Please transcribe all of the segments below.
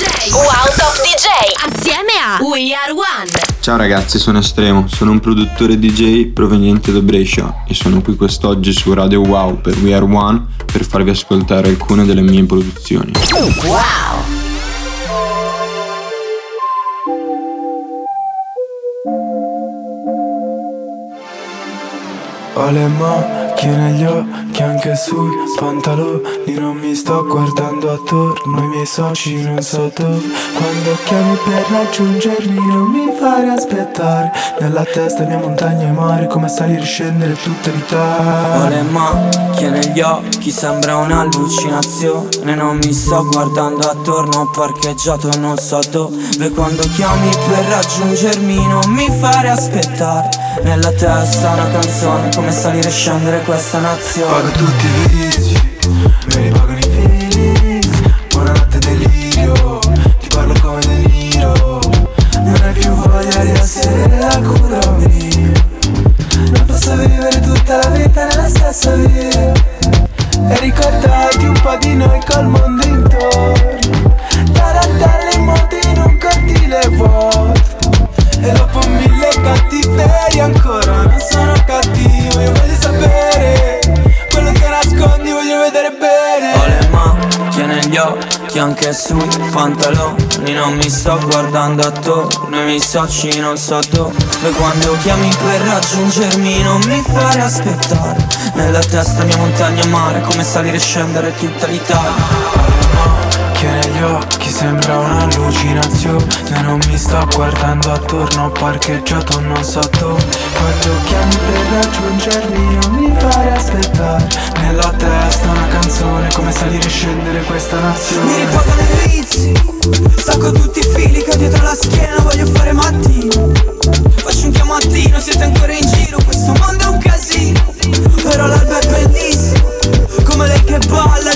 DJ. Wow Top DJ. Assieme a We Are One. Ciao ragazzi, sono Estremo, sono un produttore DJ proveniente da Brescia e sono qui quest'oggi su Radio Wow per We Are One per farvi ascoltare alcune delle mie produzioni. Wow! Ho le macchie negli occhi anche sui pantaloni Non mi sto guardando attorno, i miei soci non so dove. Quando chiami per raggiungermi non mi fare aspettare. Nella testa mia montagna e mare come salire e scendere tutta l'Italia Ho le macchie negli occhi, sembra un'allucinazione Non mi sto guardando attorno, ho parcheggiato non so dove. Quando chiami per raggiungermi non mi fare aspettare. Nella testa una canzone come salire e scendere questa nazione. Pago tutti i vizi, me li pagano i Felix Buonanotte delirio, ti parlo come De Niro. Non hai più voglia di essere la cura mia. Non posso vivere tutta la vita nella stessa via. E ricordarti un po' di noi col mondo intorno. Tarantelle in moto in un cortile vuoto. E dopo mille cattiverie ancora negli occhi anche sui pantaloni. Non mi sto guardando attorno I miei soci non so dove. Quando chiami per raggiungermi Non mi fare aspettare. Nella testa mia montagna e mare Come salire e scendere tutta l'Italia negli occhi sembra un'allucinazione Non mi sto guardando attorno, ho parcheggiato non so dove Quando chiami per raggiungermi non mi fare aspettare. Nella testa una canzone, come salire e scendere questa nazione. Mi ripagano i vizi, stacco tutti i fili che ho dietro la schiena Voglio fare mattino, faccio un chiamattino Siete ancora in giro, questo mondo è un casino. Però l'alba è bellissimo come lei che balla,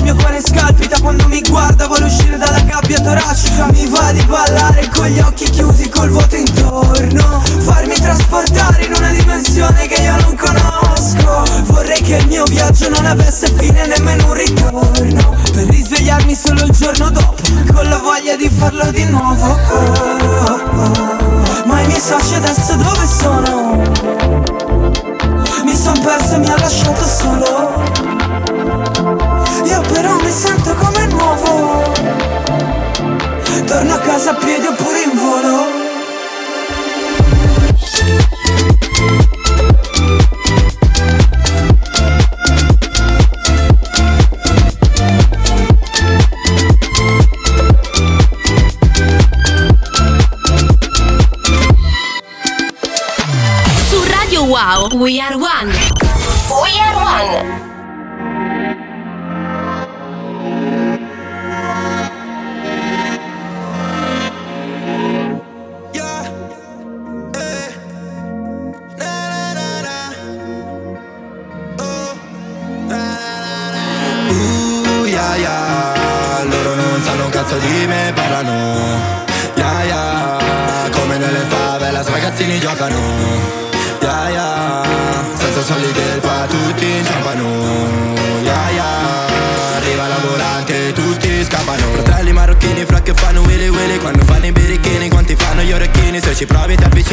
Vuole uscire dalla gabbia toracica. Mi va di ballare con gli occhi chiusi, col vuoto intorno. Farmi trasportare in una dimensione che io non conosco. Vorrei che il mio viaggio non avesse fine, nemmeno un ritorno. Per risvegliarmi solo il giorno dopo Con la voglia di farlo di nuovo. Oh, oh, oh. Ma i miei soci adesso dove sono? Mi son perso e mi ha lasciato solo casa a piedi oppure in volo. We Are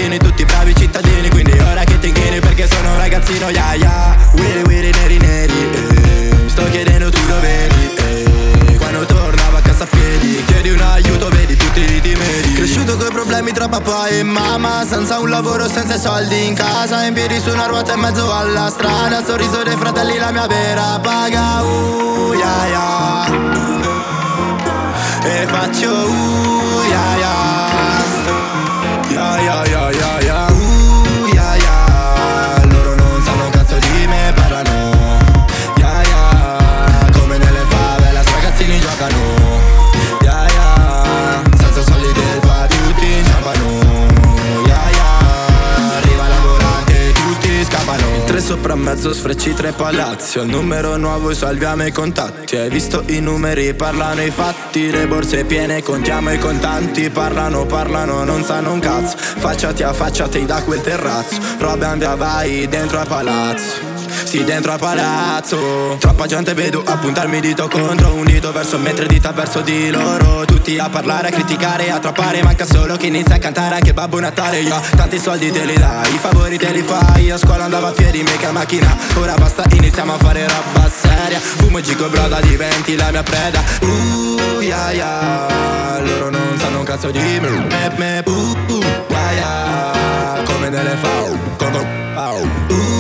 avvicini tutti bravi cittadini Quindi ora che ti inchini perché sono un ragazzino Ya ya Willy willy neri neri eh. Sto chiedendo tu dove eri eh. Quando tornavo a casa a piedi Chiedi un aiuto, vedi tutti i timidi Cresciuto coi problemi tra papà e mamma Senza un lavoro, senza soldi in casa In piedi su una ruota in mezzo alla strada Sorriso dei fratelli, la mia vera paga uh, yeah, yeah. E faccio uh, yeah, yeah. Yeah, sfrecci tre palazzi Ho il numero nuovo salviamo i contatti. Hai visto i numeri, parlano i fatti Le borse piene, contiamo i contanti. Parlano, parlano, non sanno un cazzo. Facciati a facciati da quel terrazzo. Robe via vai dentro al palazzo sì dentro al palazzo. Troppa gente vedo a puntarmi dito contro un dito Verso mentre dita verso di loro. Tutti a parlare, a criticare, a trappare Manca solo chi inizia a cantare anche Babbo Natale Io tanti soldi te li dai, i favori te li fai. A scuola andavo a piedi, mica macchina Ora basta, iniziamo a fare roba seria. Fumo e gigo broda, diventi la mia preda. Uh, yeah, yeah. Loro non sanno un cazzo di me Me, me, uh, uh, yeah, yeah. Come delle fau, con, con,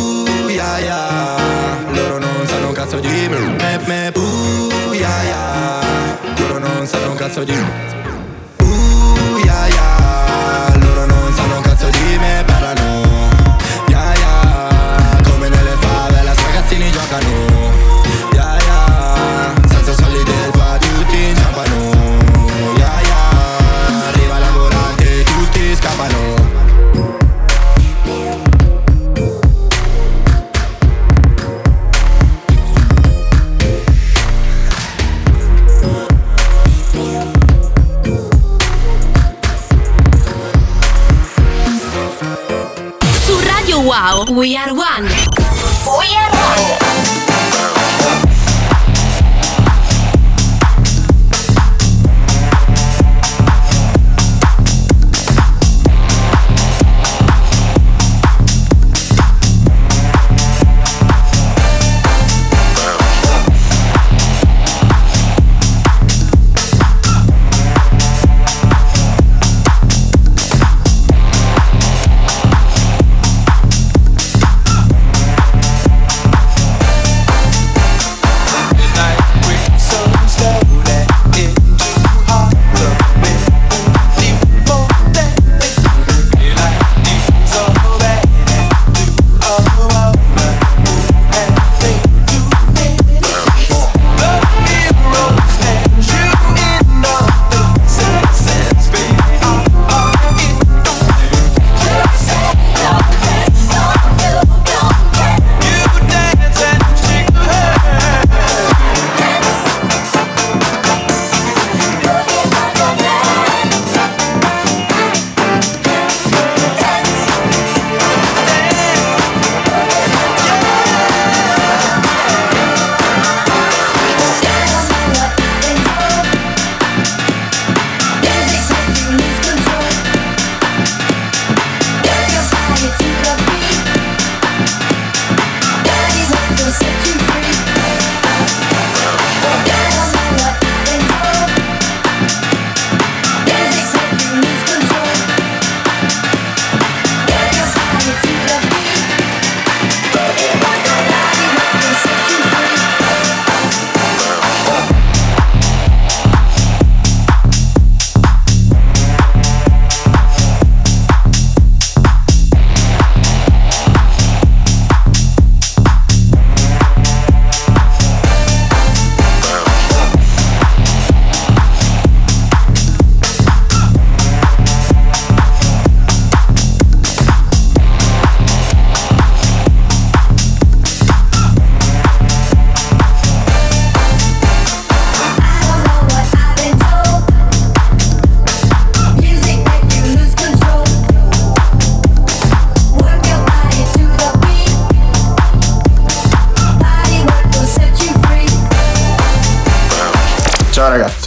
yeah Loro non sanno un cazzo di me Me, me, yeah, yeah Loro non sanno un cazzo di me We Are One.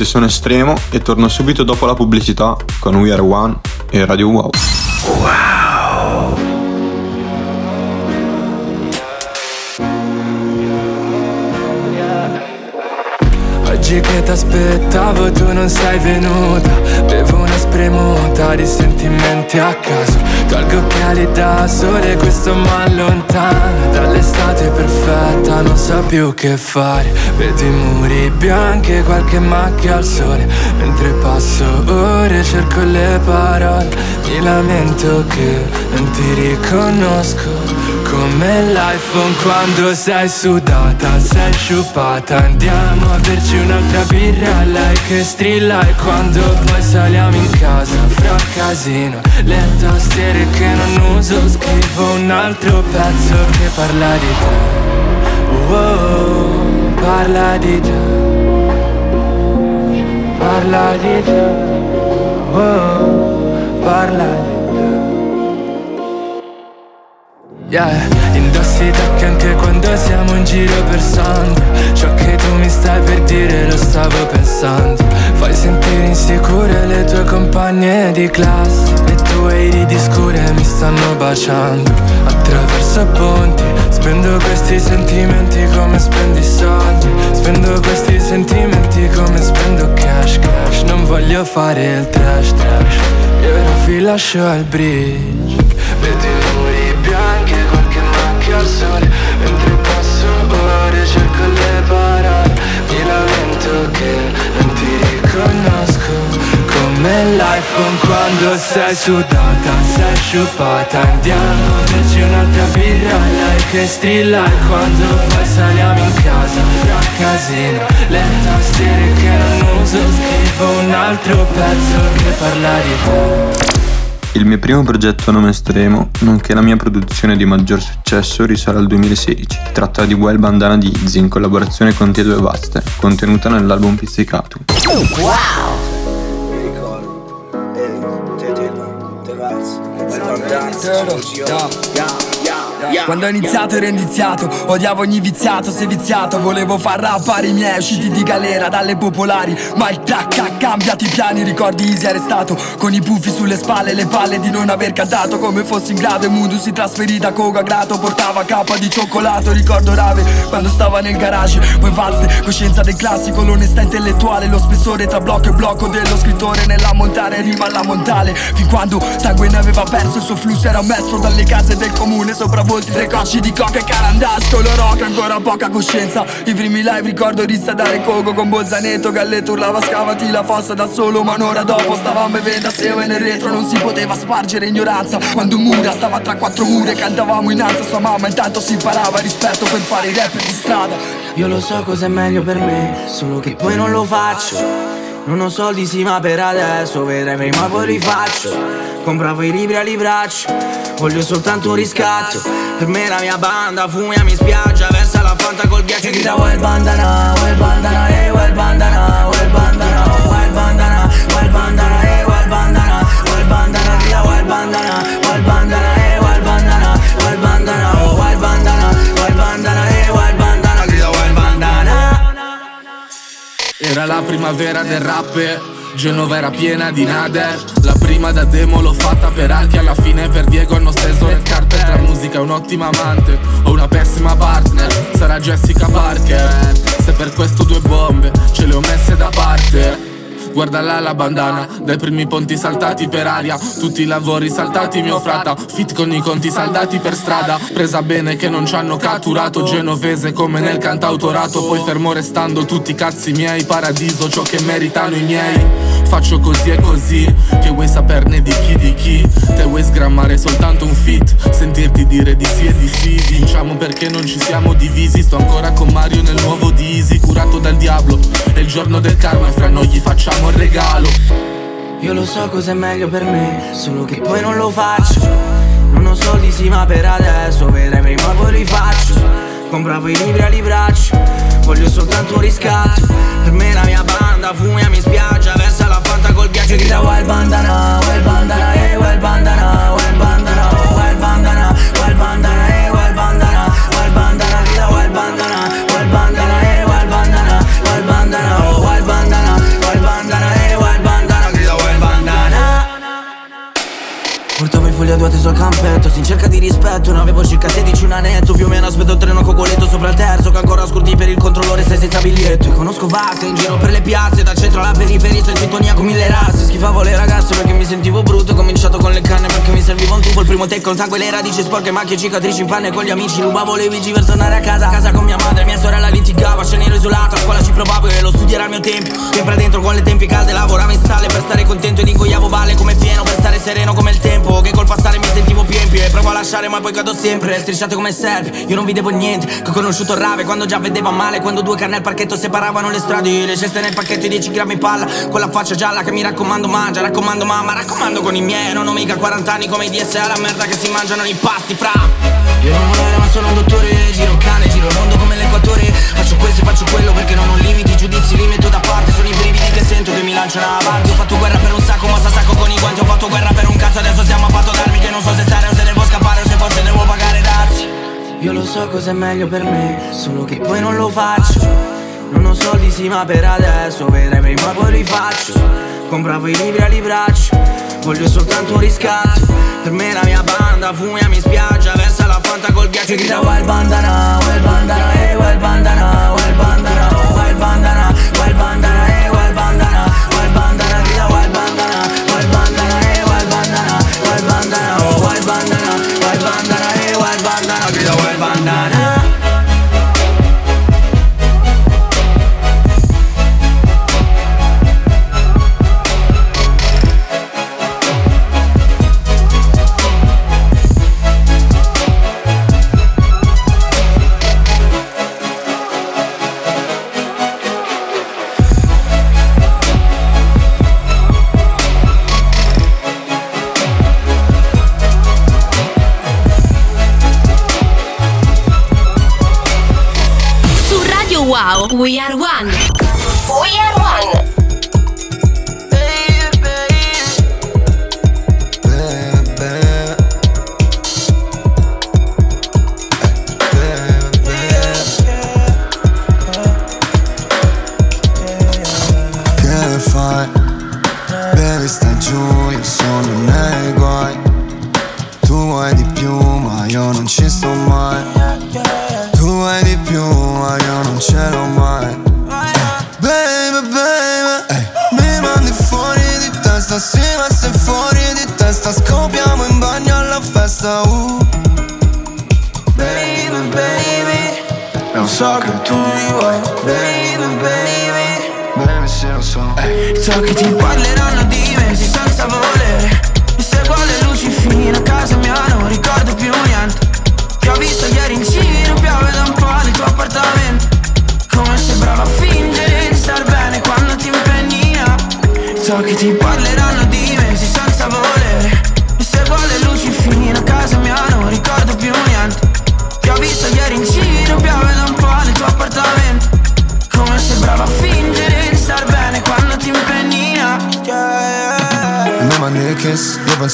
Sono Estremo e torno subito dopo la pubblicità con We Are One e Radio Wow. Oggi che t'aspettavo tu non sei venuta. Bevo una spremuta di sentimenti a caso. Tolgo occhiali da sole, questo m'allontana Dall'estate perfetta, non so più che fare. Vedo i muri bianchi e qualche macchia al sole. Mentre passo ore cerco le parole. Mi lamento che non ti riconosco come l'iPhone quando sei sudata, sei sciupata. Andiamo a berci un'altra birra, lei che strilla E quando poi saliamo in casa, fra casino. Le tastiere che non uso, scrivo un altro pezzo che parla di te. Oh, parla di te. Parla di te. Oh, parla di te Yeah, indossi tacchi anche quando siamo in giro per sangue. Ciò che tu mi stai per dire lo stavo pensando. Fai sentire insicure le tue compagne di classe. E tu e i ridi scure mi stanno baciando. Attraverso ponti Spendo questi sentimenti come spendi soldi. Spendo questi sentimenti come spendo cash cash. Non voglio fare il trash trash. Io vi lascio al bridge. Vedi quando sei sudata, sei sciupata Andiamo a berci un'altra birra Lei che strilla e quando poi saliamo in casa Fra casino, le tastiere che non uso Scrivo un altro pezzo che parla di te Il mio primo progetto a nome estremo, nonché la mia produzione di maggior successo, risale al 2016. Tratta di Well Bandana di Izzy in collaborazione con Tie Due Vaste, contenuta nell'album Pizzicato. turtle. Yeah. yeah. Quando ho iniziato ero indiziato, odiavo ogni viziato, sei viziato Volevo far rappare i miei usciti di galera dalle popolari Ma il tac ha cambiato i piani, ricordi easy arrestato Con i puffi sulle spalle, le palle di non aver cantato Come fossi in grado e Mudu si trasferì da Coca Grato Portava cappa di cioccolato, ricordo rave quando stava nel garage Poi valse, coscienza del classico, l'onestà intellettuale Lo spessore tra blocco e blocco dello scrittore Nella montare rima alla montale Fin quando sangue ne aveva perso, il suo flusso era messo dalle case del comune Sopravolti tre cocci di coca e carandasco Lo rock ancora poca coscienza I primi live ricordo risadare coco con Bolzanetto Galletto urlava scavati la fossa da solo Ma un'ora dopo stavamo bevendo assieme nel retro Non si poteva spargere ignoranza Quando Mura stava tra quattro mura cantavamo in alza Sua mamma intanto si imparava rispetto per fare i rapper di strada Io lo so cos'è meglio per me, solo che poi non lo faccio. Non ho soldi sì ma per adesso vedrai prima poi rifaccio. Compravo i libri a libraccio, voglio soltanto un riscatto. Per me la mia banda fumiami in spiaggia, versa la fanta col ghiaccio e grida Wild bandana, wild bandana, eh wild bandana, wild bandana, wild bandana, wild bandana, eh wild bandana, wild bandana, grida wild bandana, wild bandana, eh wild bandana, wild bandana, oh wild bandana, wild bandana, eh wild bandana, grida wild bandana. Era la primavera del rap Genova era piena di nade La prima da demo l'ho fatta per Archi Alla fine per Diego hanno steso nel carpet La musica è un'ottima amante O una pessima partner Sarà Jessica Parker. Se per questo due bombe Ce le ho messe da parte Guarda là la bandana, dai primi ponti saltati per aria. Tutti i lavori saltati mio frata. Fit con i conti saldati per strada. Presa bene che non ci hanno catturato. Genovese come nel cantautorato. Poi fermo restando tutti i cazzi miei. Paradiso ciò che meritano i miei. Faccio così e così Che vuoi saperne di chi di chi? Te vuoi sgrammare soltanto un fit? Sentirti dire di sì e di sì. Vinciamo perché non ci siamo divisi. Sto ancora con Mario nel nuovo di Easy Curato dal diavolo. È il giorno del karma e fra noi gli facciamo il regalo Io lo so cos'è meglio per me, solo che poi non lo faccio. Non ho soldi sì ma per adesso, vedrai prima poi rifaccio. Compravo i libri a libraccio, voglio soltanto un riscatto. Per me la mia banda fumiami in spiaggia, versa la fanta col ghiaccio grida wild bandana, wild bandana, eh wild bandana, wild bandana, wild bandana, wild bandana, eh Portavo i fogli adduati sul campetto Si in cerca di rispetto. Ne avevo circa 16 un anetto Più o meno aspetto il treno cogoletto sopra il terzo Che ancora scurti per il controllore Stai senza biglietto. E conosco vaste in giro per le piazze Dal centro alla periferia Sto in sintonia con mille razze. Schifavo le ragazze perché mi sentivo brutto Ho cominciato con le canne perché mi serviva un tubo Il primo take con sangue le radici sporche Macchie cicatrici in panne con gli amici Rubavo le bici per tornare a casa. A casa con mia madre Mia sorella litigava Scene isolato A scuola ci provavo E lo studio era il mio tempio. Sempre dentro con le tempi calde Lavoravo in stalle per stare contento Ed ingoiavo balle come pieno Per stare sereno come il tempo Che col passare mi sentivo più empio E provo a lasciare ma poi cado sempre. Strisciate come serve Io non vedevo niente. Che ho conosciuto rave Quando già vedeva male Quando due canne al parchetto separavano le strade. Le ceste nel pacchetto i 10 grammi palla Con la faccia gialla che mi raccomando mangia Raccomando mamma Raccomando con i miei. Non ho mica 40 anni come i DS alla merda che si mangiano i pasti fra. Io non volere ma sono un dottore Giro cane, giro rondo come l'equatore. Faccio questo e faccio quello perché non ho limiti Giudizi li metto da parte. Sono i brividi che sento che mi lanciano avanti. Ho fatto guerra per un sacco ma sa sacco con i guanti. Ho fatto guerra per un cazzo adesso siamo a patto d'armi So cos'è meglio per me, solo che poi non lo faccio. Non ho soldi sì ma per adesso, vedrai prima poi li faccio. Compravo i libri a braccia, voglio soltanto un riscatto. Per me la mia banda fumia mi spiaggia, versa la fanta col ghiaccio. Grida wild bandana, wild bandana, eh wild bandana, wild bandana, oh wild bandana, wild bandana, eh wild bandana, wild bandana, grida wild bandana,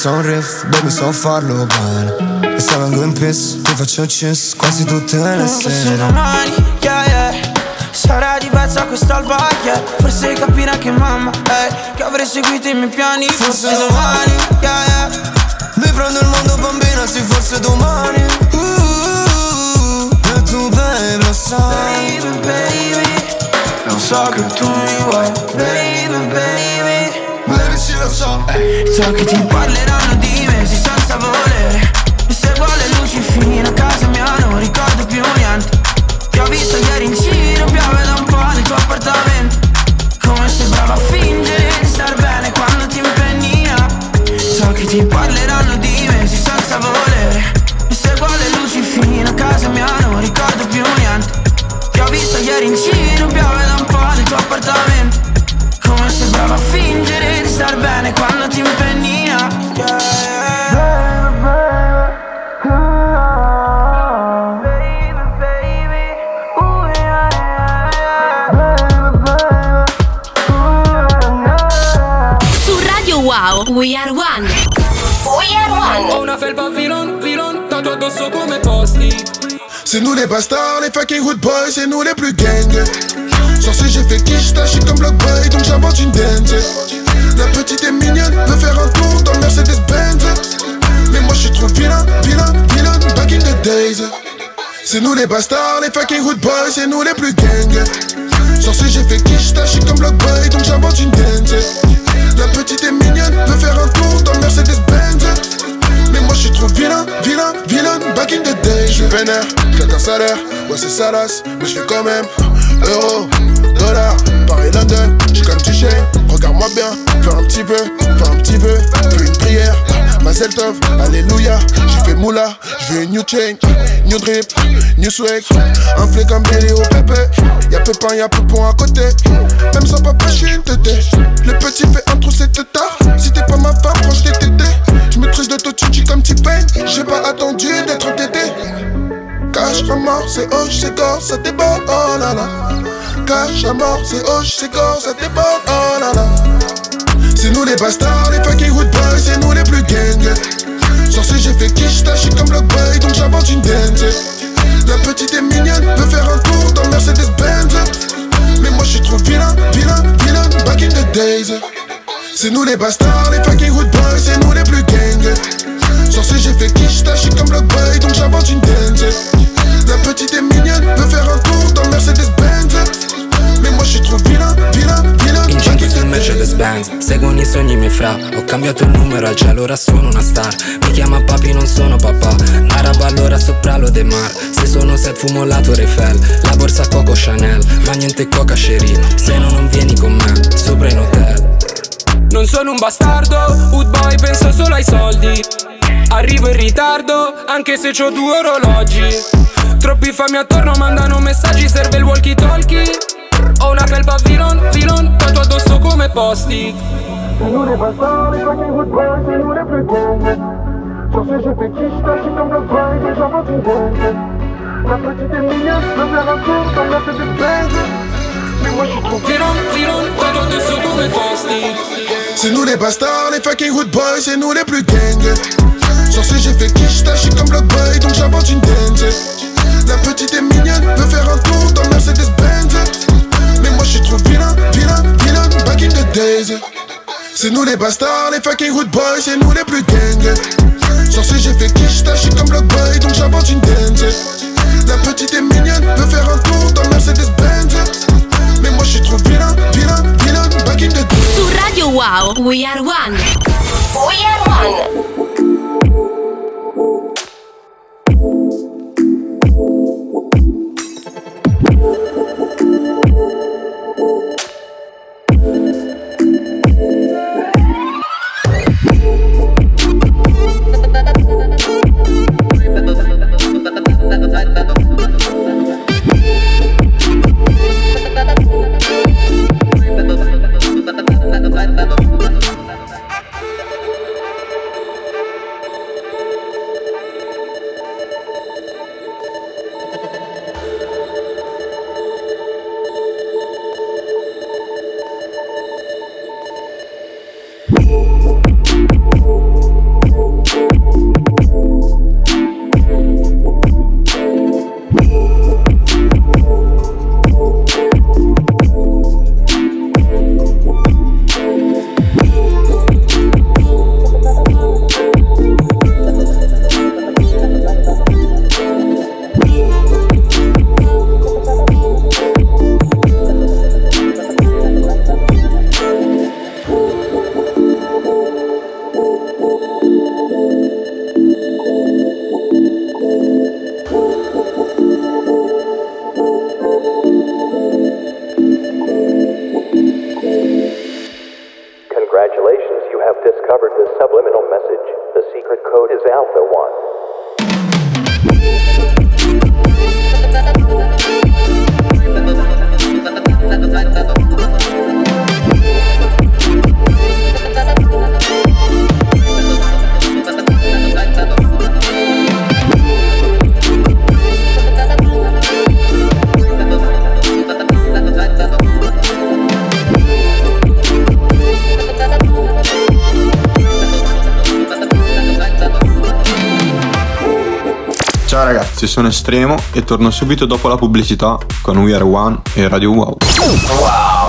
a un riff, baby so farlo bene E se vengo in piss, ti faccio kiss quasi tutte le Forse sere. domani, yeah yeah. Sarà diversa quest'alba, yeah Forse capirà che mamma, eh Che avrei seguito i miei piani. Forse domani, yeah yeah. Mi prendo il mondo bambina, sì forse domani. Uh, E tu baby lo sai. Baby, baby Lo so che tu mi vuoi. Baby, baby lo so. So che ti parleranno di me, sì senza volere. E seguo le luci fino a casa mia, non ricordo più niente. Ti ho visto ieri C'est nous les bastards, les fucking hood boys, c'est nous les plus gang. Sur ce j'ai fait quiche, suis comme Block Boy, donc j'invente une dance. La petite est mignonne, veut faire un tour dans le Mercedes Benz. Mais moi je suis trop vilain, vilain, vilain, back in the days. C'est nous les bastards, les fucking hood boys, c'est nous les plus gang. Sur ce j'ai fait quiche, suis comme Block Boy, donc j'invente une dance. La petite est mignonne, veut faire un tour dans le Mercedes Benz. Mais moi je suis trop vilain, vilain, vilain, back in the day. Je vénère, j'ai un salaire, ouais c'est salace, mais je fais quand même euro, dollar, Paris London, j'suis comme tu regarde-moi bien, fais un petit peu, fais un petit peu, fais une prière, ma Tov, alléluia, j'ai fait moula, j'veux une new chain, new drip, new swag, un play comme Billy au pépé, y'a peu pain, y'a peu pont à côté, même sans papa j'suis une tété, le petit fait un trou c'est tard, si t'es pas ma femme, proche tes tétés, J'ai pas attendu d'être entêté. Cache à mort, c'est hoche, c'est corps, ça déborde, oh là là. Cache à mort, c'est hoche, c'est corps, ça déborde, oh là là. C'est nous les bastards, les fucking hood boys, c'est nous les plus gang. Sur ce j'ai fait quiche, suis comme Block Boy, donc j'invente une dance. La petite est mignonne, veut faire un tour dans Mercedes-Benz. Mais moi je suis trop vilain, vilain, vilain, back in the days. C'est nous les bastards, les fucking hood boys, c'est nous les plus gangs. Sur ce j'ai fait quiche, suis comme Block Boy, donc j'invente une dance. La petite est mignonne, veut faire un tour dans Mercedes-Benz. Mais moi je suis trop vilain, vilain, vilain, back Incento in sul. Mercedes-Benz Seguono i sogni miei fra. Ho cambiato il numero al cielo, ora sono una star. Mi chiama papi, non sono papà. Araba allora sopra lo De Mar. Se sono set fumo la Torre Eiffel. La borsa Coco Chanel Ma niente coca Cherie. Se no non vieni con me Sopra in hotel. Non sono un bastardo, Wood boy penso solo ai soldi Arrivo in ritardo, anche se ho due orologi Troppi fami attorno mandano messaggi, serve il walkie talkie Ho una felpa vilon, vilon, tanto addosso come posti C'est nous les bastards, les fucking hood boys, c'est nous les plus gangs. Sur ce j'ai fait quiche, je suis comme Block Boy, donc j'invente une dance. La un tour dans Mercedes-Benz. Mais moi je suis trop Vilon, vilon, tanto addosso come posti nous les bastards, les fucking boys, c'est nous les plus gangs. Sur ce j'ai fait quiche, comme Block Boy, donc j'invente une. La petite est mignonne, veut faire un tour dans Mercedes-Benz. Mais moi je suis trop vilain, vilain, vilain, back in the days. C'est nous les bastards, les fucking hood boys, c'est nous les plus gangs. Sur ce j'ai fait quiche, comme Block Boy, donc j'invente une. La petite est mignonne, veut faire un tour dans Mercedes-Benz. Mais moi je suis trop vilain, vilain, vilain, back in the days. Su Radio Wow, We Are One. We Are One. Ooh. Música Estremo e torno subito dopo la pubblicità con We Are One e Radio Wow. I'm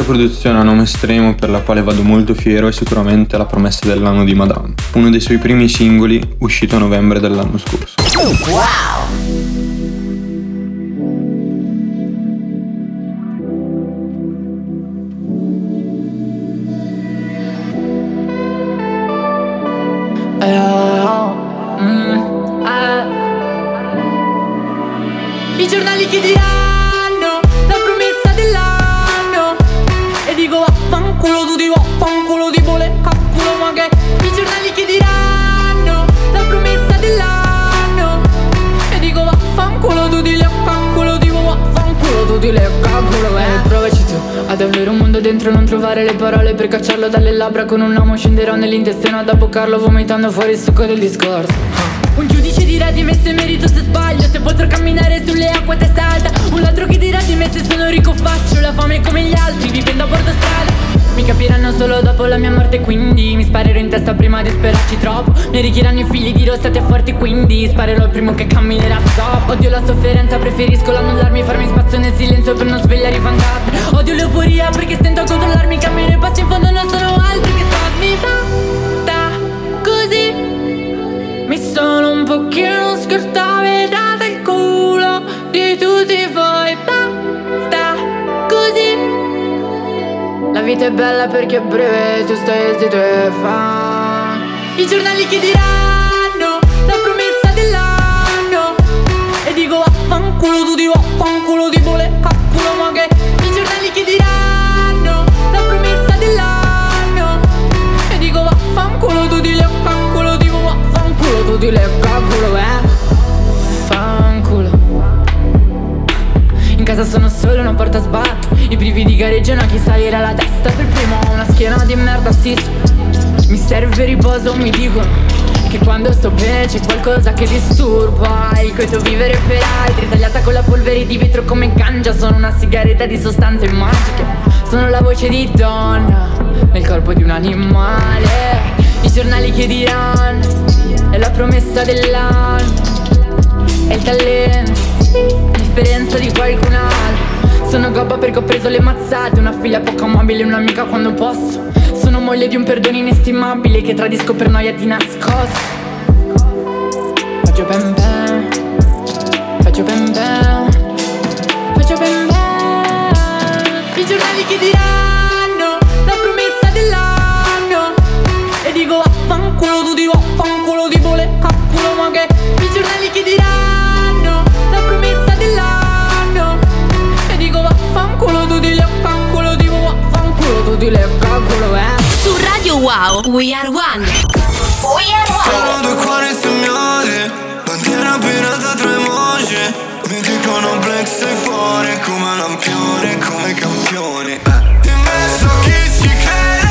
Un'altra produzione a nome estremo per la quale vado molto fiero è sicuramente La promessa dell'anno di Madame, uno dei suoi primi singoli uscito a novembre dell'anno scorso. Eh, nell'intestino ad abboccarlo vomitando fuori il succo del discorso. Un giudice dirà di me se merito se sbaglio Se potrò camminare sulle acque testa alta. Un altro che dirà di me se sono ricco faccio La fame come gli altri vivendo solo dopo la mia morte quindi Mi sparerò in testa prima di sperarci troppo. Mi richiederanno i figli dirò state forti quindi Sparerò il primo che camminerà top Odio la sofferenza preferisco l'annullarmi Farmi spazio nel silenzio per non svegliare i fantasmi. Odio l'euforia perché stento a controllarmi Cammino i passi in fondo non sono altri che spasmi. Sta così. Mi sono un pochino scordavedata il culo di tutti voi La vita è bella perché è breve Tu stai zitto e fa. I giornali che diranno La promessa dell'anno. E dico vaffanculo tu di vaffanculo di vole cacculo ma che I giornali che diranno La promessa dell'anno. E dico vaffanculo tu di le cacculo di vaffanculo tu di le cacculo eh. Fanculo In casa sono solo una porta sbatto I brividi gareggiano a chi salire alla testa Per primo. Ho una schiena di merda sì. Mi serve riposo mi dicono che quando sto bene c'è qualcosa che disturba. Il coito vivere per altri Tagliata con la polvere di vetro come ganja. Sono una sigaretta di sostanze magiche. Sono la voce di donna Nel corpo di un animale. I giornali che diranno È la promessa dell'anno. È il talento a differenza di qualcun altro Sono gobba perché ho preso le mazzate. Una figlia poco amabile, un'amica quando posso. Sono moglie di un perdono inestimabile Che tradisco per noia di nascosto. Faccio ben ben Faccio ben ben Wow, We Are One. We Are Sono due cuori segnati Bandiera pirata tra emoji Mi dicono black sei fuori Come lampione, come campione eh. In mezzo chi ci crede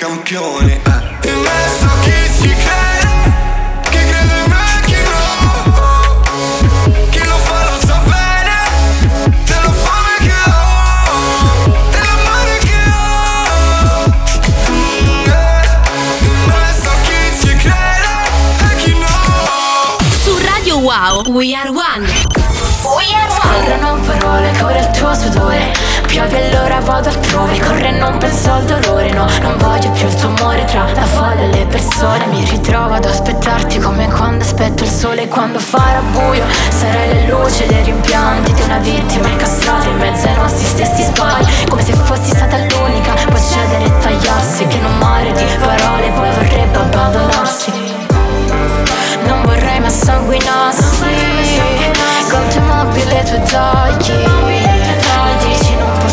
campione. Eh. In mezzo a chi si crede? Chi crede in me chi no? Chi lo fa lo sa bene. Della fame che ho. Della mare che ho. Mm, eh. In mezzo a chi ci crede? E chi no? Su Radio Wow, We Are One. We Are One. Scorrono parole, corre il tuo sudore Piove allora vado altrove Corre e non penso al dolore No, non voglio più il tuo amore Tra la folla e le persone. Mi ritrovo ad aspettarti Come quando aspetto il sole Quando farà buio. Sarai la luce dei rimpianti Di una vittima incastrata In mezzo ai nostri stessi sbagli. Come se fossi stata l'unica Puoi cedere e tagliarsi Che in un mare di parole Poi vorrebbe abbandonarsi non vorrei ma sanguinassi Con te mobili e tue tagli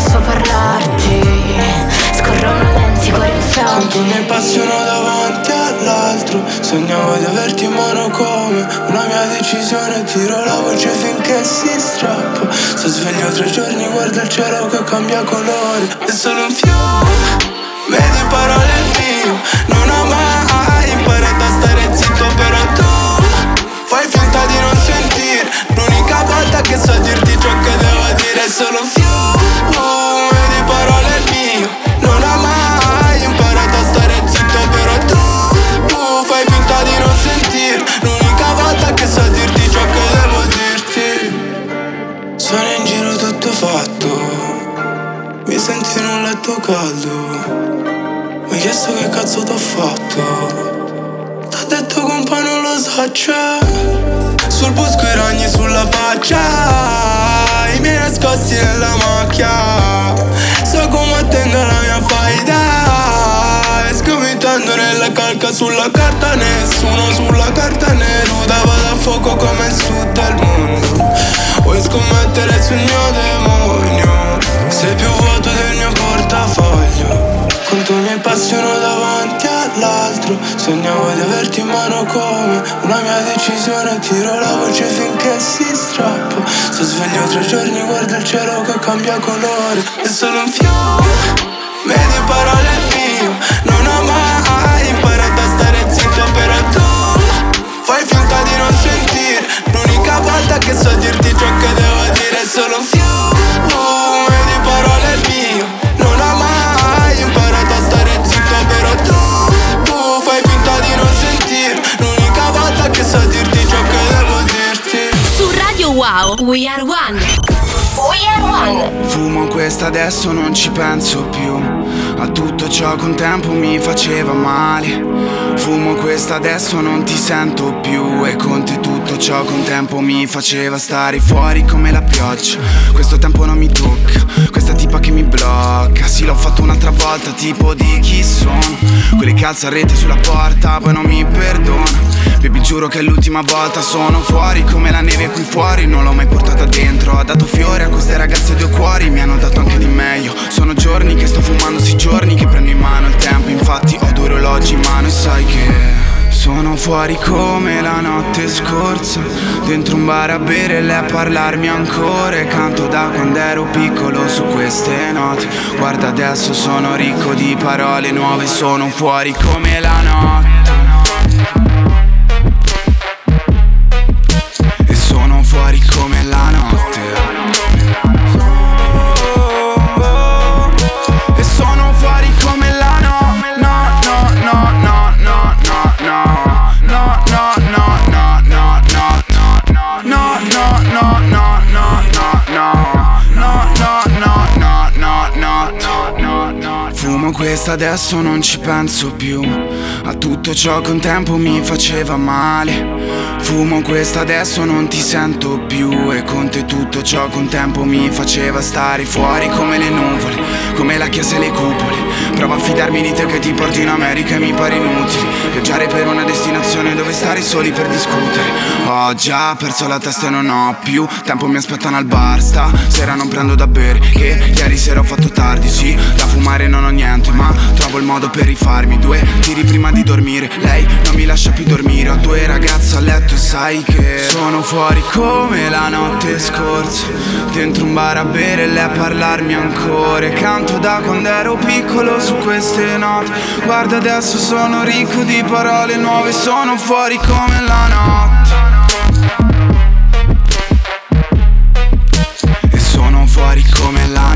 posso parlarti. Scorrono lenti cuori Quanto ne appassiono davanti all'altro Sognavo di averti in mano come una mia decisione. Tiro la voce finché si strappa. Sto sveglio tre giorni, guardo il cielo che cambia colore. È solo un fiume, vedi parole il mio Non ho mai imparato a stare zitto però tu Fai finta di non sentire. L'unica volta che so dirti ciò che devo dire È solo un fiume faccia I miei nascosti nella macchia. So come tenga la mia faida sgomitando nella calca sulla carta Nessuno sulla carta ne nuda Vado a fuoco come il sud del mondo. Vuoi scommettere sul mio demonio? Sei più vuoto del mio portafoglio. Quanto mi appassiono davanti all'altro Sognavo di averti in mano come una mia decisione Tiro la voce finché si strappa. Sto sveglio tre giorni, guardo il cielo che cambia colore. È solo un fiume, vedi parole mio Non ho mai imparato a stare zitto però tu Fai finta di non sentire. L'unica volta che so dirti ciò che devo dire È solo un fiume di parole il Wow, We Are One. Fumo questa adesso non ci penso più. A tutto ciò che un tempo mi faceva male. Fumo questa adesso non ti sento più. E con te tutto ciò che un tempo mi faceva stare fuori come la pioggia. Questo tempo non mi tocca. Questa tipa che mi blocca. Sì l'ho fatto un'altra volta tipo di chi sono. Quelli che alza rete sulla porta poi non mi perdona Baby giuro che l'ultima volta sono fuori come la neve qui fuori Non l'ho mai portata dentro. Ho dato fiore a queste ragazze due cuori Mi hanno dato anche di meglio. Sono giorni che sto fumando, sì giorni che prendo in mano il tempo. Infatti ho due orologi in mano e sai che sono fuori come la notte scorsa. Dentro un bar a bere e lei a parlarmi ancora. E canto da quando ero piccolo su queste note. Guarda adesso sono ricco di parole nuove Sono fuori come la notte questa adesso non ci penso più. A tutto ciò che un tempo mi faceva male Fumo questa adesso non ti sento più. E con te tutto ciò che un tempo mi faceva stare fuori come le nuvole Come la chiesa e le cupole. Provo a fidarmi di te che ti porti in America e mi pare inutile Viaggiare per una destinazione dove stare soli per discutere. Ho già perso la testa e non ho più Tempo mi aspettano al bar. Sta Sera non prendo da bere Che ieri sera ho fatto tardi. Sì, da fumare non ho niente Ma trovo il modo per rifarmi. Due tiri prima di dormire Lei non mi lascia più dormire. Ho due ragazze a letto sai che sono fuori come la notte scorsa. Dentro un bar a bere e lei a parlarmi ancora. E canto da quando ero piccolo su queste note. Guarda adesso sono ricco di parole nuove. Sono fuori come la notte. E sono fuori come la notte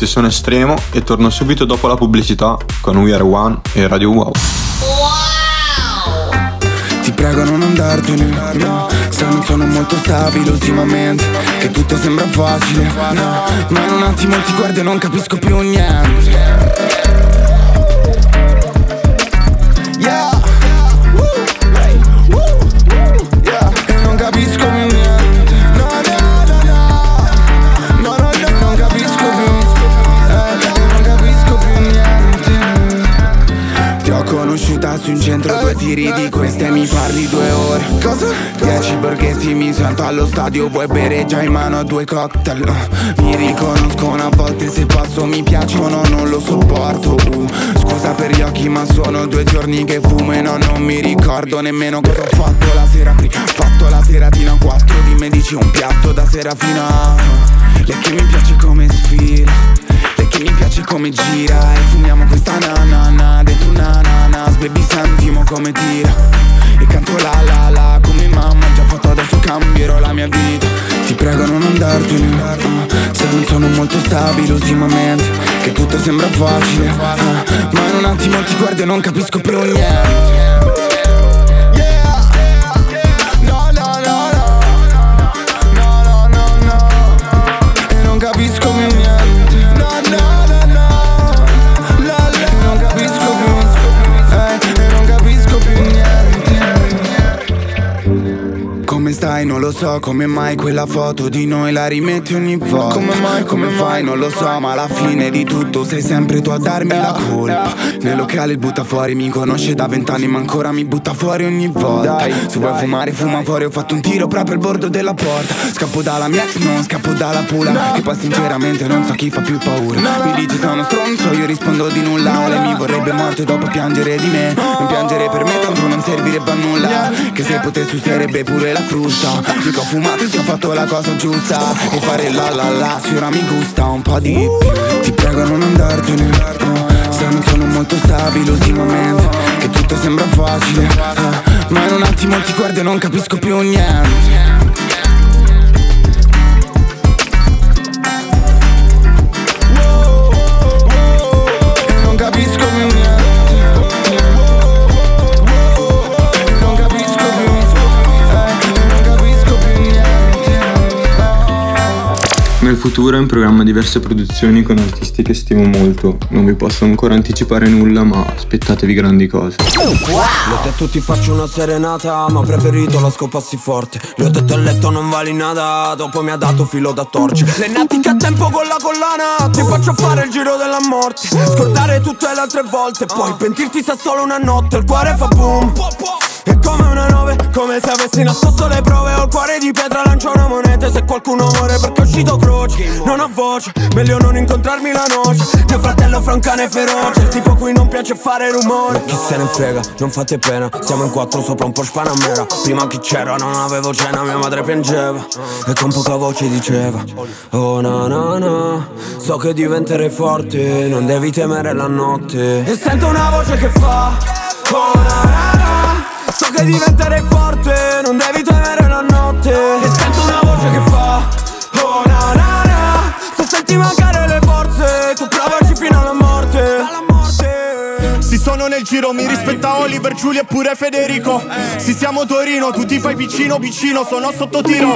ragazzi, sono Estremo e torno subito dopo la pubblicità con We Are One e Radio Wow. Ti prego non andartene, no Se non sono molto stabile ultimamente Che tutto sembra facile, no Ma in un attimo ti guardo e non capisco più niente allo stadio, vuoi bere già in mano due cocktail. Uh, Mi riconoscono a volte se passo mi piacciono, non lo sopporto. Uh, Scusa per gli occhi ma sono due giorni che fumo e no, non mi ricordo nemmeno cosa ho fatto la sera prima Fatto la seratina 4 di me dici un piatto da sera fino a Lei che mi piace come sfila mi piace come gira E fumiamo questa nanana Dentro una nanas Baby sentimo come tira E canto la la la Come mamma già fatto adesso cambierò la mia vita Ti prego non andartene uh, Se non sono molto stabile ultimamente Che tutto sembra facile uh, Ma in un attimo ti guardo e non capisco più niente Non lo so Come mai quella foto di noi la rimetti ogni volta? Come mai? Come fai? Non lo so Ma alla fine di tutto sei sempre tu a darmi la colpa. Nel locale il butta fuori Mi conosce da vent'anni ma ancora mi butta fuori ogni volta. Se vuoi fumare fuma fuori Ho fatto un tiro proprio al bordo della porta. Scappo dalla mia ex non scappo dalla pula. E poi sinceramente non so chi fa più paura. Mi dici sono stronzo io rispondo di nulla. Lei mi vorrebbe morto e dopo piangere di me. Non piangere per me tanto non servirebbe a nulla. Che se potessi userebbe pure la frusta Dico ho fumato e se ho fatto la cosa giusta. E fare la la la ora mi gusta un po' di più. Ti prego non andartene. Se non sono molto stabile ultimamente Che tutto sembra facile. Eh, Ma in un attimo ti guardo e non capisco più niente futuro è in programma diverse produzioni con artisti che stimo molto. Non vi posso ancora anticipare nulla, ma aspettatevi grandi cose. Le ho detto ti faccio una serenata Ma ho preferito la scopassi forte. Le ho detto a letto non vali nada Dopo mi ha dato filo da torce. Le natiche a tempo con la collana Ti faccio fare il giro della morte. Scordare tutte le altre volte Poi pentirti se solo una notte Il cuore fa boom è come una nove, come se avessi nascosto le prove. Ho il cuore di pietra, lancio una moneta. E Se qualcuno muore perché è uscito croce? Non ho voce, meglio non incontrarmi la noce. Mio fratello fra un cane feroce tipo cui non piace fare rumore. Chi se ne frega, non fate pena. Siamo in quattro sopra un Porsche Panamera. Prima chi c'era, non avevo cena Mia madre piangeva. E con poca voce diceva Oh na na na So che diventerei forte Non devi temere la notte. E sento una voce che fa Oh na na na So che diventerei forte, non devi temere la notte. E sento una voce che fa Oh na na na. Se senti mancare le forze, Nel giro, mi rispetta Oliver, Giulio e pure Federico. Si siamo Torino, tu ti fai piccino piccino, sono sotto tiro.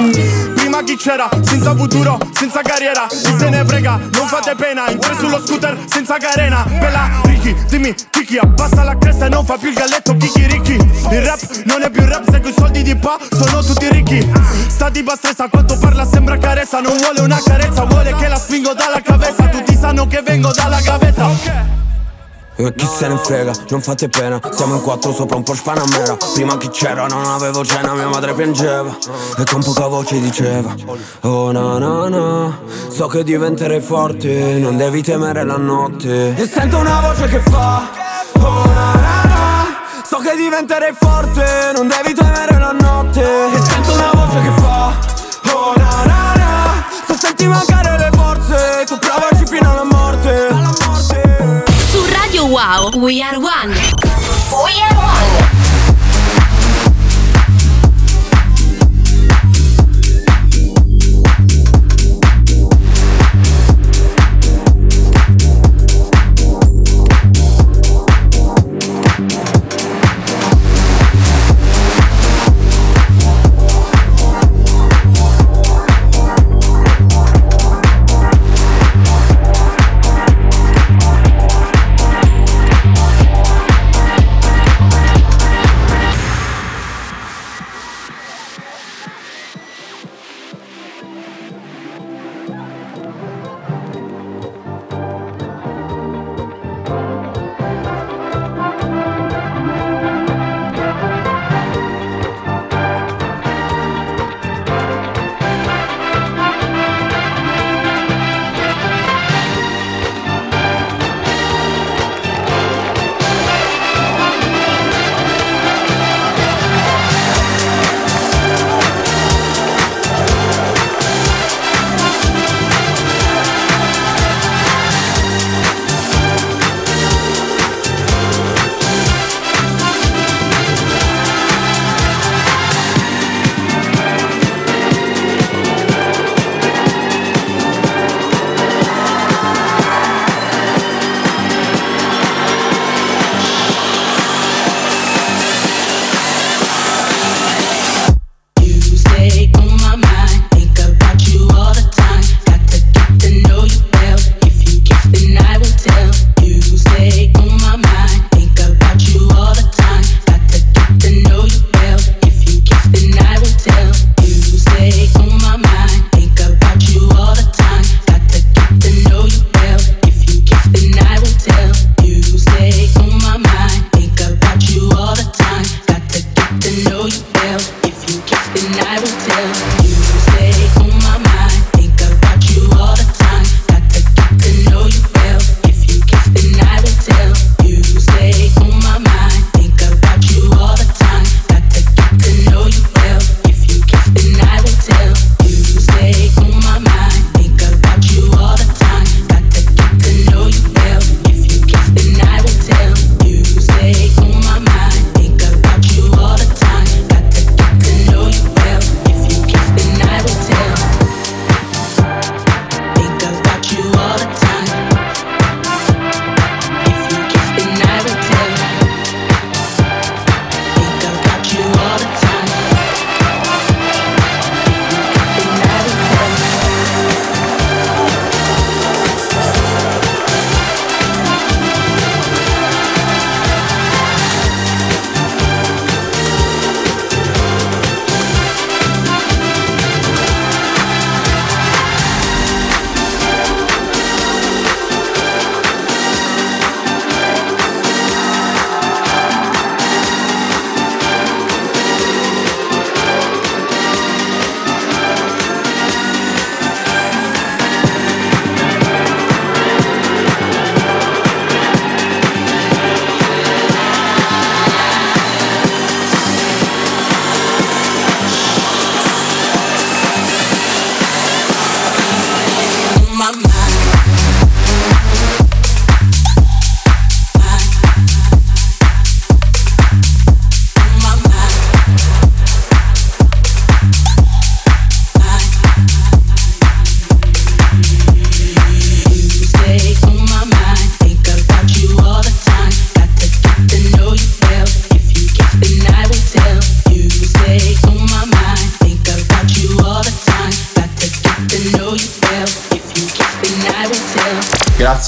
Prima chi c'era, senza futuro, senza carriera. Chi se ne frega, non fate pena In tre sullo scooter, senza carena. Bella, Ricky, dimmi, Kiki Abbassa la cresta e non fa più il galletto, Kiki Ricky. Il rap non è più rap, se coi soldi di pa Sono tutti ricchi. Sta di bastressa, quanto parla sembra carezza Non vuole una carezza, vuole che la spingo dalla cabeza. Tutti sanno che vengo dalla gavetta chi se ne frega, non fate pena Siamo in quattro sopra un Porsche Panamera. Prima chi c'era non avevo cena Mia madre piangeva. E con poca voce diceva Oh na na na So che diventerai forte Non devi temere la notte. E sento una voce che fa Oh na na na So che diventerai forte Non devi temere la notte. E sento una voce che fa Oh na na na Se senti mancare le forze Tu provaci fino alla morte We Are One.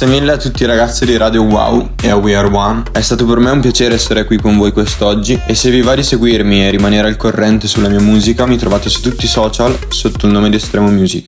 Grazie mille a tutti i ragazzi di Radio Wow e a We Are One. È stato per me un piacere essere qui con voi quest'oggi e se vi va di seguirmi e rimanere al corrente sulla mia musica mi trovate su tutti i social sotto il nome di Estremo Music.